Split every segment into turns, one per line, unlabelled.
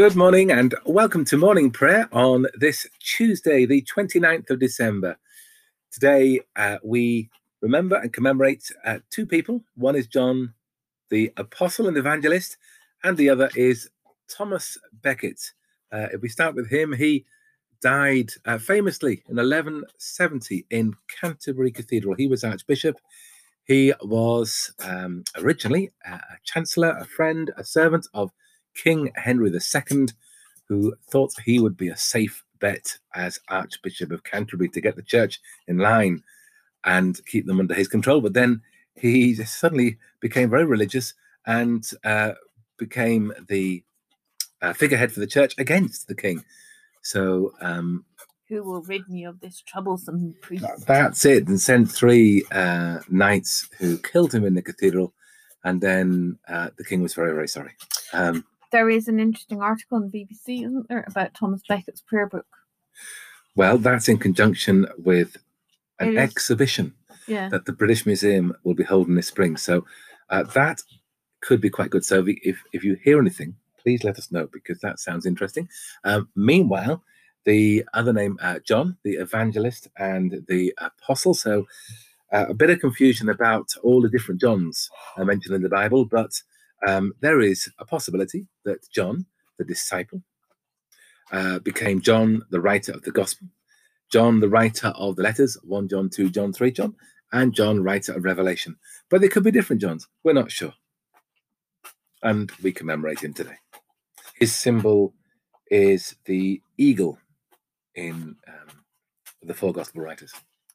Good morning and welcome to morning prayer on this Tuesday, the 29th of December. Today, uh, we remember and commemorate uh, two people. One is John, the apostle and evangelist, and the other is Thomas Becket. Uh, if we start with him, he died uh, famously in 1170 in Canterbury Cathedral. He was Archbishop. He was um, originally a chancellor, a friend, a servant of King Henry II, who thought he would be a safe bet as Archbishop of Canterbury to get the church in line and keep them under his control. But then he suddenly became very religious and uh, became the uh, figurehead for the church against the king. So, um,
who will rid me of this troublesome priest?
That's it, and sent three uh, knights who killed him in the cathedral, and then uh, the king was very, very sorry. Um,
there is an interesting article in the BBC, isn't there, about Thomas Becket's prayer book?
Well, that's in conjunction with an exhibition
yeah.
that the British Museum will be holding this spring. So uh, that could be quite good. So if, if you hear anything, please let us know because that sounds interesting. Um, meanwhile, the other name, uh, John, the evangelist and the apostle. So uh, a bit of confusion about all the different Johns mentioned in the Bible, but um, there is a possibility that John, the disciple, uh, became John, the writer of the gospel, John, the writer of the letters 1 John, 2 John, 3 John, and John, writer of Revelation. But they could be different Johns. We're not sure. And we commemorate him today. His symbol is the eagle in um, the four gospel writers.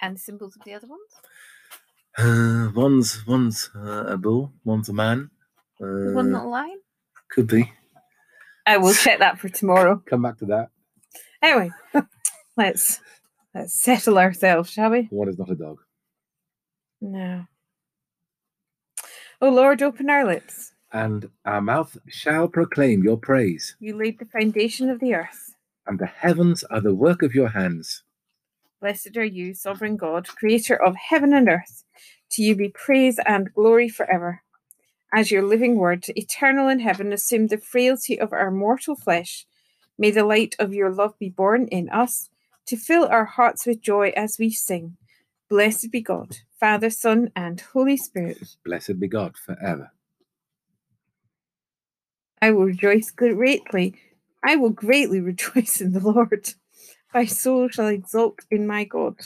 And the symbols of the other ones?
Uh, one's one's uh, a bull, one's a man,
uh, one not line?
Could be.
I will check that for tomorrow.
Come back to that.
Anyway, let's let's settle ourselves, shall we?
One is not a dog.
No. Oh Lord, open our lips.
And our mouth shall proclaim your praise.
You laid the foundation of the earth.
And the heavens are the work of your hands.
Blessed are you, sovereign God, creator of heaven and earth. To you be praise and glory forever as your living word, eternal in heaven, assume the frailty of our mortal flesh. May the light of your love be born in us to fill our hearts with joy as we sing. Blessed be God, Father, Son, and Holy Spirit.
Blessed be God forever.
I will rejoice greatly. I will greatly rejoice in the Lord. My soul shall exult in my God.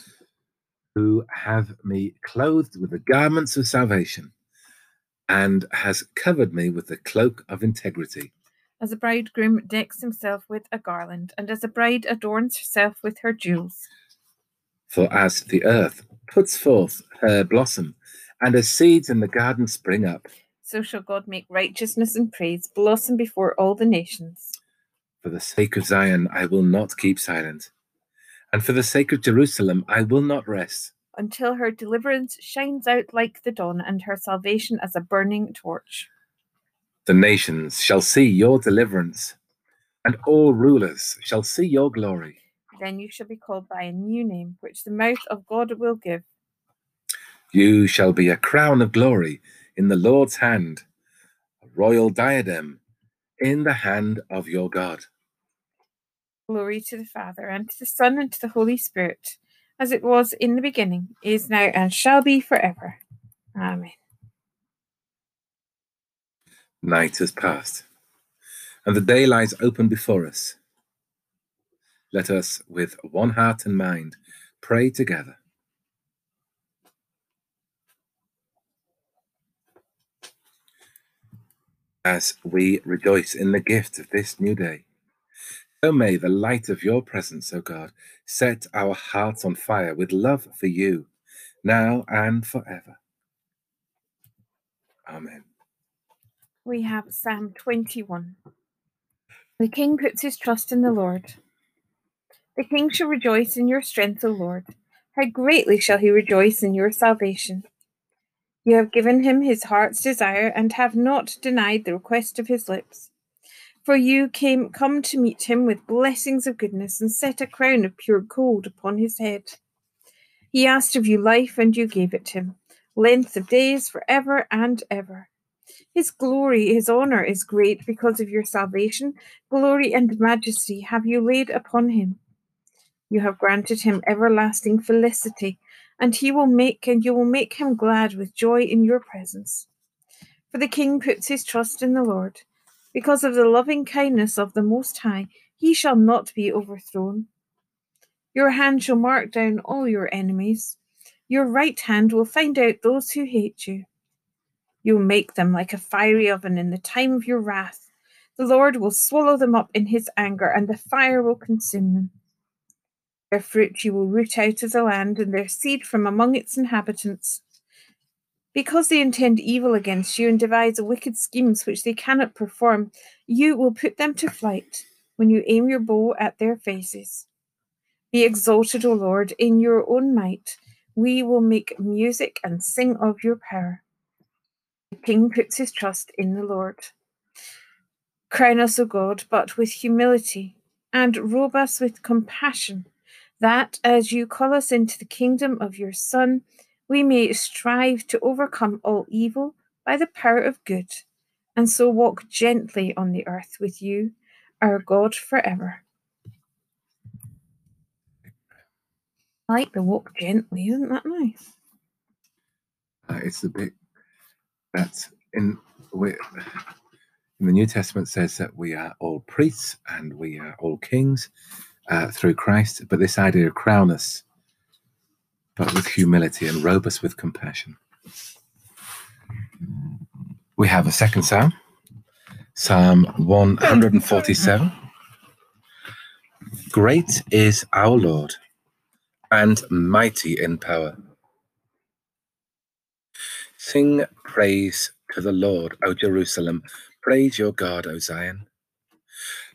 Who have me clothed with the garments of salvation and has covered me with the cloak of integrity.
As a bridegroom decks himself with a garland, and as a bride adorns herself with her jewels.
For as the earth puts forth her blossom, and as seeds in the garden spring up,
so shall God make righteousness and praise blossom before all the nations.
For the sake of Zion, I will not keep silent, and for the sake of Jerusalem, I will not rest
until her deliverance shines out like the dawn and her salvation as a burning torch.
The nations shall see your deliverance, and all rulers shall see your glory.
Then you shall be called by a new name, which the mouth of God will give.
You shall be a crown of glory in the Lord's hand, a royal diadem in the hand of your God.
Glory to the Father, and to the Son, and to the Holy Spirit as it was in the beginning, is now, and shall be forever. Amen.
Night has passed, and the day lies open before us. Let us, with one heart and mind, pray together. As we rejoice in the gift of this new day, so may the light of your presence, O God, set our hearts on fire with love for you, now and forever. Amen.
We have Psalm 21. The king puts his trust in the Lord. The king shall rejoice in your strength, O Lord. How greatly shall he rejoice in your salvation! You have given him his heart's desire and have not denied the request of his lips. For you came come to meet him with blessings of goodness and set a crown of pure gold upon his head. He asked of you life, and you gave it him, length of days for ever and ever. His glory, his honor is great because of your salvation. Glory and majesty have you laid upon him. You have granted him everlasting felicity, and he will make and you will make him glad with joy in your presence. For the king puts his trust in the Lord. Because of the loving kindness of the Most High, he shall not be overthrown. Your hand shall mark down all your enemies. Your right hand will find out those who hate you. You will make them like a fiery oven in the time of your wrath. The Lord will swallow them up in his anger, and the fire will consume them. Their fruit you will root out of the land, and their seed from among its inhabitants. Because they intend evil against you and devise wicked schemes which they cannot perform, you will put them to flight when you aim your bow at their faces. Be exalted, O Lord, in your own might. We will make music and sing of your power. The king puts his trust in the Lord. Crown us, O God, but with humility, and robe us with compassion, that as you call us into the kingdom of your Son, we may strive to overcome all evil by the power of good, and so walk gently on the earth with you, our God, forever. I like the walk gently, isn't that nice?
Uh, it's the bit that in in the New Testament says that we are all priests and we are all kings uh, through Christ, but this idea of crown us, but with humility and robe us with compassion. We have a second psalm, Psalm 147. Great is our Lord and mighty in power. Sing praise to the Lord, O Jerusalem. Praise your God, O Zion.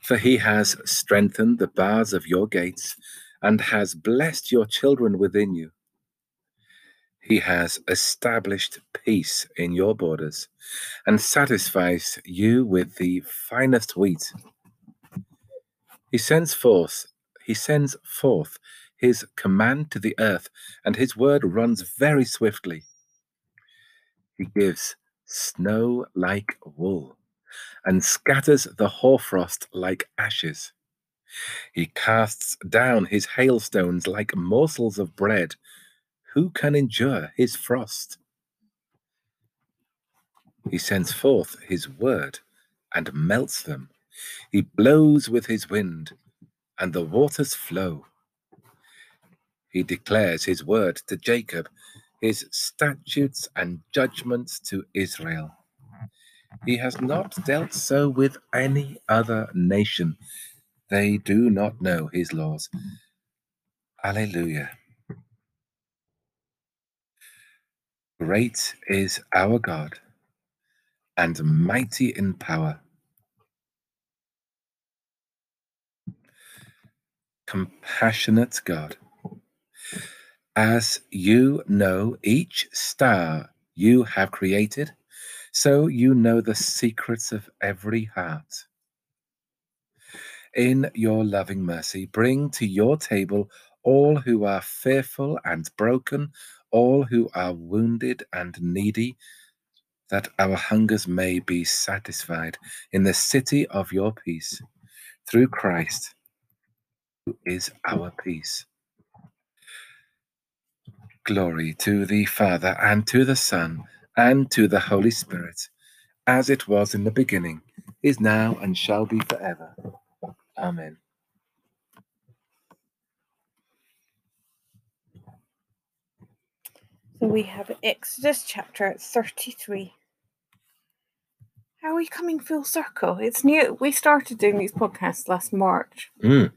For he has strengthened the bars of your gates and has blessed your children within you. He has established peace in your borders and satisfies you with the finest wheat. He sends forth, he sends forth his command to the earth, and his word runs very swiftly. He gives snow like wool and scatters the hoarfrost like ashes. He casts down his hailstones like morsels of bread. Who can endure his frost? He sends forth his word and melts them. He blows with his wind, and the waters flow. He declares his word to Jacob, his statutes and judgments to Israel. He has not dealt so with any other nation. They do not know his laws. Alleluia. Great is our God and mighty in power. Compassionate God as you know each star you have created, so you know the secrets of every heart. In your loving mercy, bring to your table all who are fearful and broken, all who are wounded and needy, that our hungers may be satisfied in the city of your peace, through Christ, who is our peace. Glory to the Father, and to the Son, and to the Holy Spirit, as it was in the beginning, is now, and shall be forever. Amen.
So we have Exodus chapter 33. How are we coming full circle? It's new. We started doing these podcasts last March.
Mm.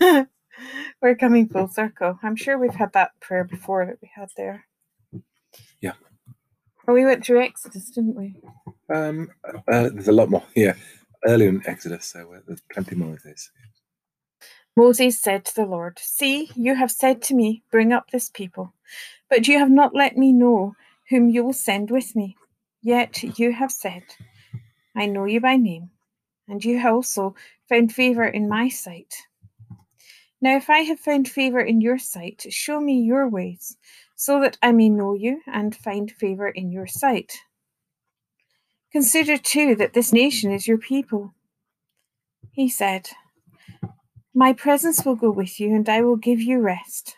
We're coming full circle. I'm sure we've had that prayer before that we had there.
Yeah.
Well, we went through Exodus, didn't we?
Um, uh, there's a lot more. Yeah, earlier in Exodus, so uh, there's plenty more of this.
Moses said to the Lord, See, you have said to me, Bring up this people, but you have not let me know whom you will send with me. Yet you have said, I know you by name, and you also found favor in my sight. Now, if I have found favor in your sight, show me your ways, so that I may know you and find favor in your sight. Consider too that this nation is your people. He said, My presence will go with you, and I will give you rest.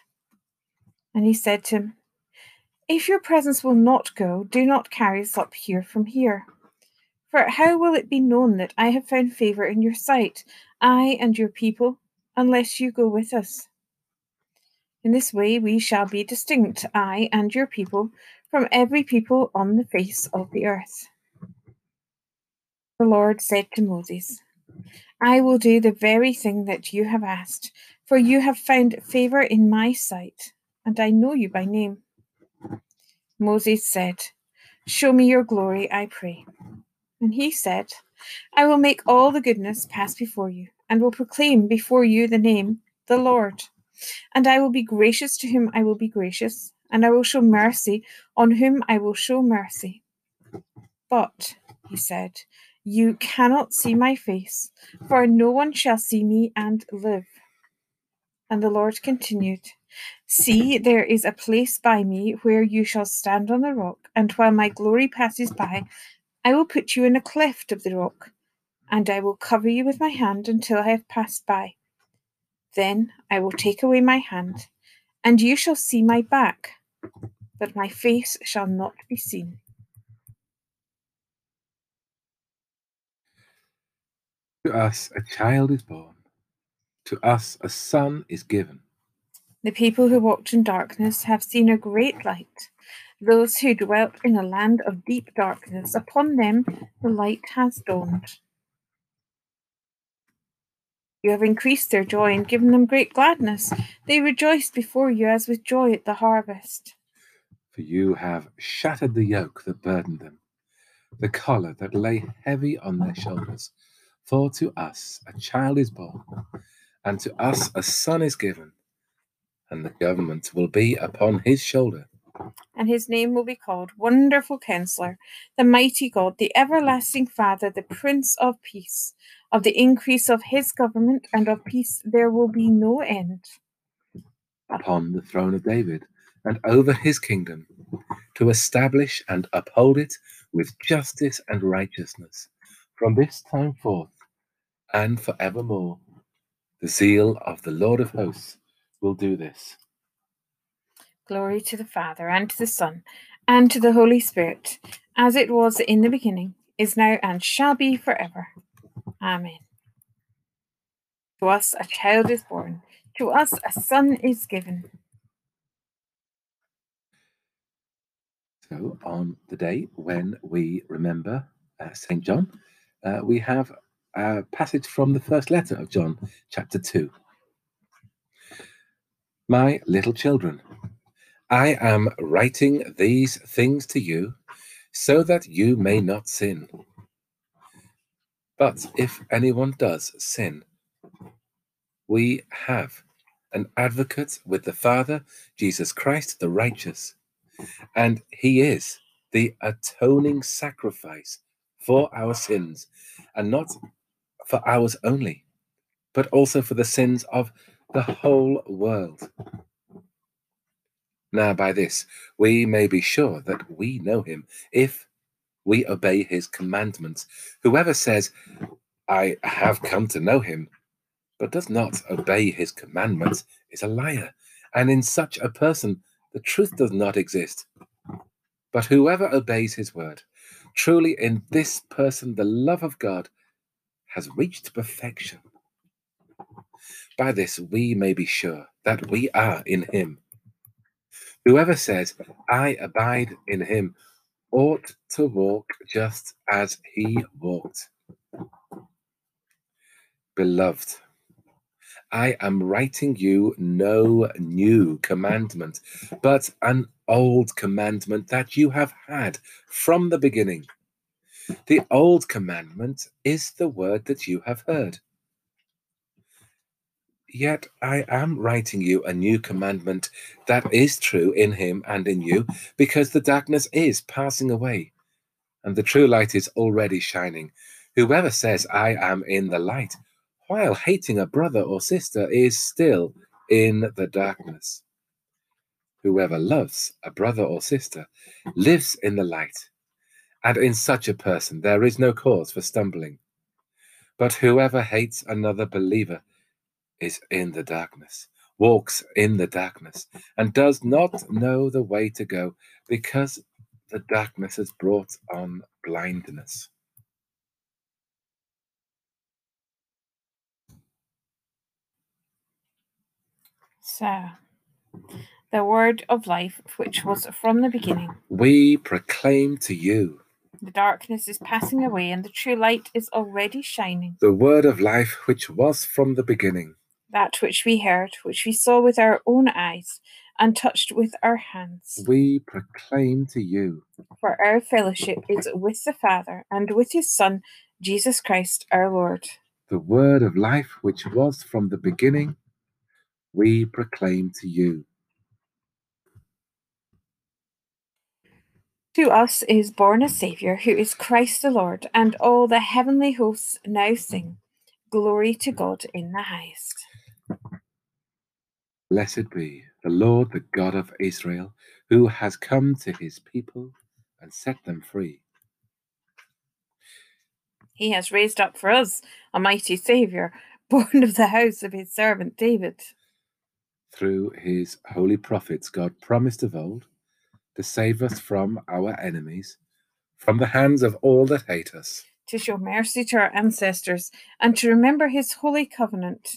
And he said to him, If your presence will not go, do not carry us up here from here. For how will it be known that I have found favor in your sight, I and your people, unless you go with us? In this way we shall be distinct, I and your people, from every people on the face of the earth. The Lord said to Moses, I will do the very thing that you have asked, for you have found favor in my sight, and I know you by name. Moses said, Show me your glory, I pray. And he said, I will make all the goodness pass before you, and will proclaim before you the name, the Lord. And I will be gracious to whom I will be gracious, and I will show mercy on whom I will show mercy. But, he said, you cannot see my face, for no one shall see me and live. And the Lord continued, See, there is a place by me where you shall stand on the rock, and while my glory passes by, I will put you in a cleft of the rock, and I will cover you with my hand until I have passed by. Then I will take away my hand, and you shall see my back, but my face shall not be seen.
To us a child is born, to us a son is given.
The people who walked in darkness have seen a great light. Those who dwelt in a land of deep darkness, upon them the light has dawned. You have increased their joy and given them great gladness. They rejoiced before you as with joy at the harvest.
For you have shattered the yoke that burdened them, the collar that lay heavy on their shoulders. For to us a child is born, and to us a son is given, and the government will be upon his shoulder.
And his name will be called Wonderful Counselor, the Mighty God, the Everlasting Father, the Prince of Peace. Of the increase of his government and of peace there will be no end.
Upon the throne of David and over his kingdom, to establish and uphold it with justice and righteousness from this time forth and forevermore. The zeal of the Lord of hosts will do this.
Glory to the Father, and to the Son, and to the Holy Spirit, as it was in the beginning, is now, and shall be forever. Amen. To us a child is born, to us a son is given.
So, on the day when we remember uh, St. John, uh, we have a passage from the first letter of John, chapter 2. My little children, I am writing these things to you so that you may not sin. But if anyone does sin, we have an advocate with the Father, Jesus Christ the righteous, and he is the atoning sacrifice for our sins, and not for ours only, but also for the sins of the whole world. Now, by this we may be sure that we know him if we obey his commandments. Whoever says, I have come to know him, but does not obey his commandments, is a liar, and in such a person the truth does not exist. But whoever obeys his word, truly in this person the love of God has reached perfection. By this we may be sure that we are in him. Whoever says, I abide in him, ought to walk just as he walked. Beloved, I am writing you no new commandment, but an old commandment that you have had from the beginning. The old commandment is the word that you have heard. Yet I am writing you a new commandment that is true in him and in you, because the darkness is passing away, and the true light is already shining. Whoever says, I am in the light, while hating a brother or sister, is still in the darkness. Whoever loves a brother or sister lives in the light And in such a person there is no cause for stumbling. But whoever hates another believer is in the darkness, walks in the darkness, and does not know the way to go because the darkness has brought on blindness.
So, the word of life, which was from the beginning.
We proclaim to you
The darkness is passing away, and the true light is already shining.
the word of life which was from the beginning.
That which we heard, which we saw with our own eyes, and touched with our hands.
We proclaim to you
For our fellowship is with the Father and with his Son, Jesus Christ our Lord.
the word of life which was from the beginning. We proclaim to you.
To us is born a Saviour, who is Christ the Lord, and all the heavenly hosts now sing, Glory to God in the highest.
Blessed be the Lord, the God of Israel, who has come to his people and set them free.
He has raised up for us a mighty Saviour, born of the house of his servant David.
Through his holy prophets, God promised of old to save us from our enemies, from the hands of all that hate us.
to show mercy to our ancestors, and to remember his holy covenant.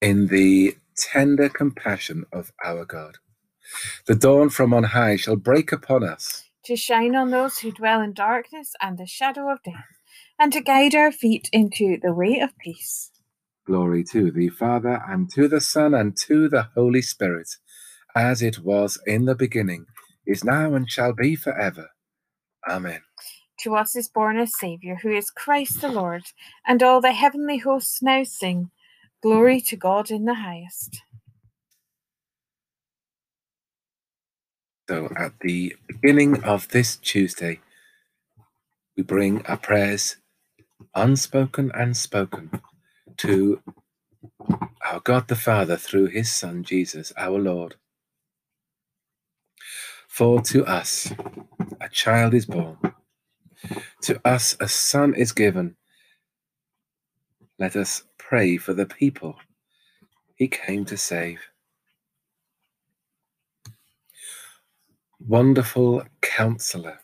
in the tender compassion of our God. The dawn from on high shall break upon us.
to shine on those who dwell in darkness and the shadow of death, and to guide our feet into the way of peace.
Glory to the Father, and to the Son, and to the Holy Spirit, as it was in the beginning, is now, and shall be forever. Amen.
To us is born a Saviour, who is Christ the Lord, and all the heavenly hosts now sing, Glory to God in the highest.
So, at the beginning of this Tuesday, we bring our prayers, unspoken and spoken, to our God the Father through his Son Jesus, our Lord. For to us a child is born, to us a son is given. Let us pray for the people he came to save. Wonderful counselor,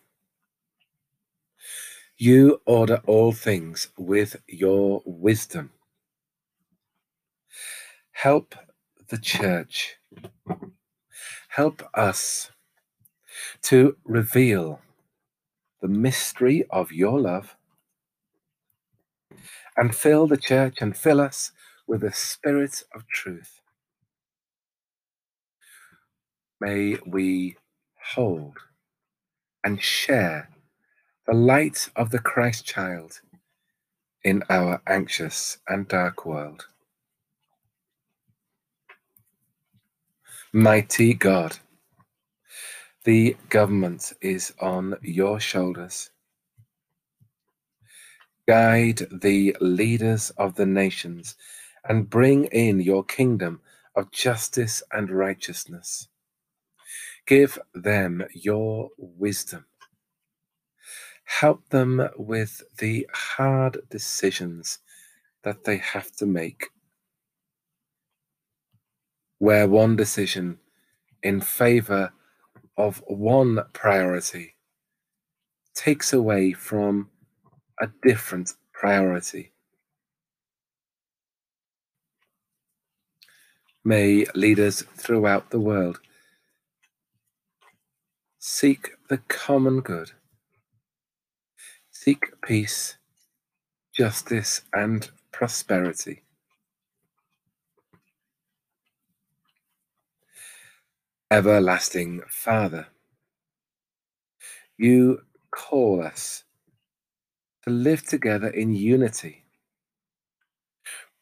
you order all things with your wisdom. Help the church. Help us to reveal the mystery of your love and fill the church and fill us with the spirit of truth. May we hold and share the light of the Christ child in our anxious and dark world. Mighty God, the government is on your shoulders. Guide the leaders of the nations and bring in your kingdom of justice and righteousness. Give them your wisdom. Help them with the hard decisions that they have to make. Where one decision in favor of one priority takes away from a different priority. May leaders throughout the world seek the common good, seek peace, justice, and prosperity. Everlasting Father, you call us to live together in unity.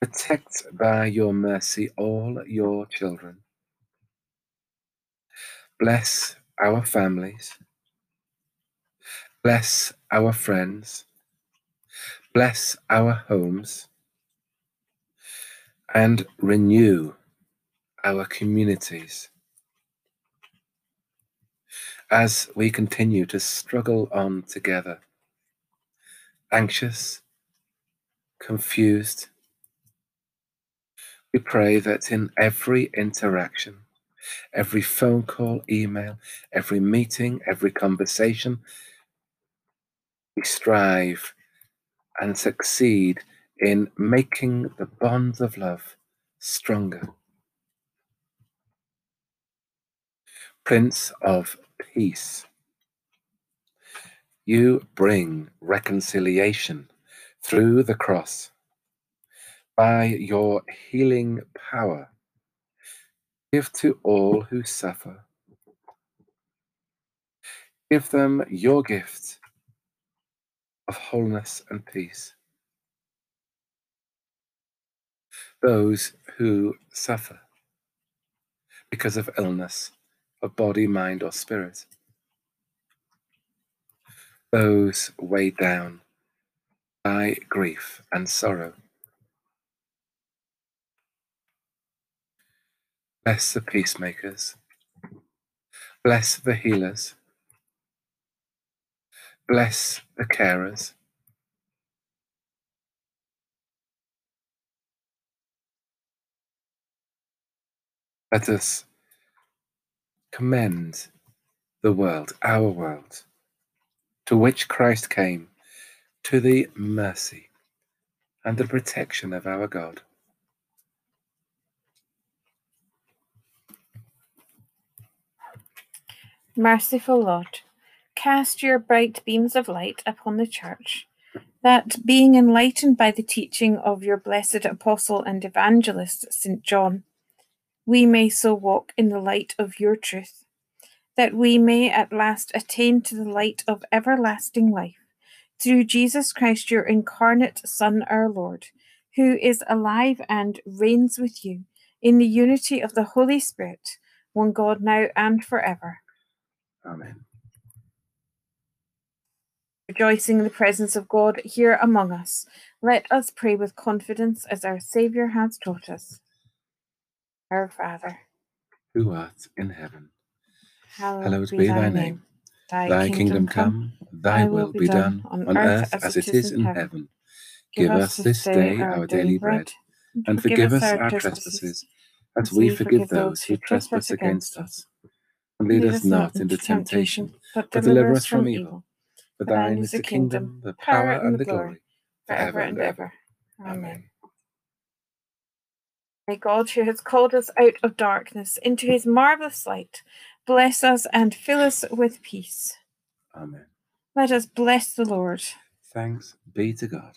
Protect by your mercy all your children. Bless our families. Bless our friends. Bless our homes. And renew our communities as we continue to struggle on together, anxious, confused. We pray that in every interaction, every phone call, email, every meeting, every conversation, we strive and succeed in making the bonds of love stronger. Prince of peace. You bring reconciliation through the cross. By your healing power, give to all who suffer. Give them your gift of wholeness and peace. Those who suffer because of illness of body, mind, or spirit. Those weighed down by grief and sorrow. Bless the peacemakers. Bless the healers. Bless the carers. Let us commend the world, our world, to which Christ came, to the mercy and the protection of our God.
Merciful Lord, cast your bright beams of light upon the Church, that, being enlightened by the teaching of your blessed Apostle and Evangelist, St. John, we may so walk in the light of your truth, that we may at last attain to the light of everlasting life, through Jesus Christ, your incarnate Son, our Lord, who is alive and reigns with you in the unity of the Holy Spirit, one God now and forever.
Amen.
Rejoicing in the presence of God here among us, let us pray with confidence as our Saviour has taught us. Our Father,
who art in heaven,
hallowed,
hallowed be thy name. Thy kingdom come, thy will be done on earth as it is in heaven. Give us this day our daily bread, and forgive us our trespasses, as we forgive those who trespass against us. And lead us not into temptation, but deliver us from evil. For thine is the kingdom, the power, and the glory, forever and ever. Amen.
May God, who has called us out of darkness into his marvellous light, bless us and fill us with peace.
Amen.
Let us bless the Lord.
Thanks be to God.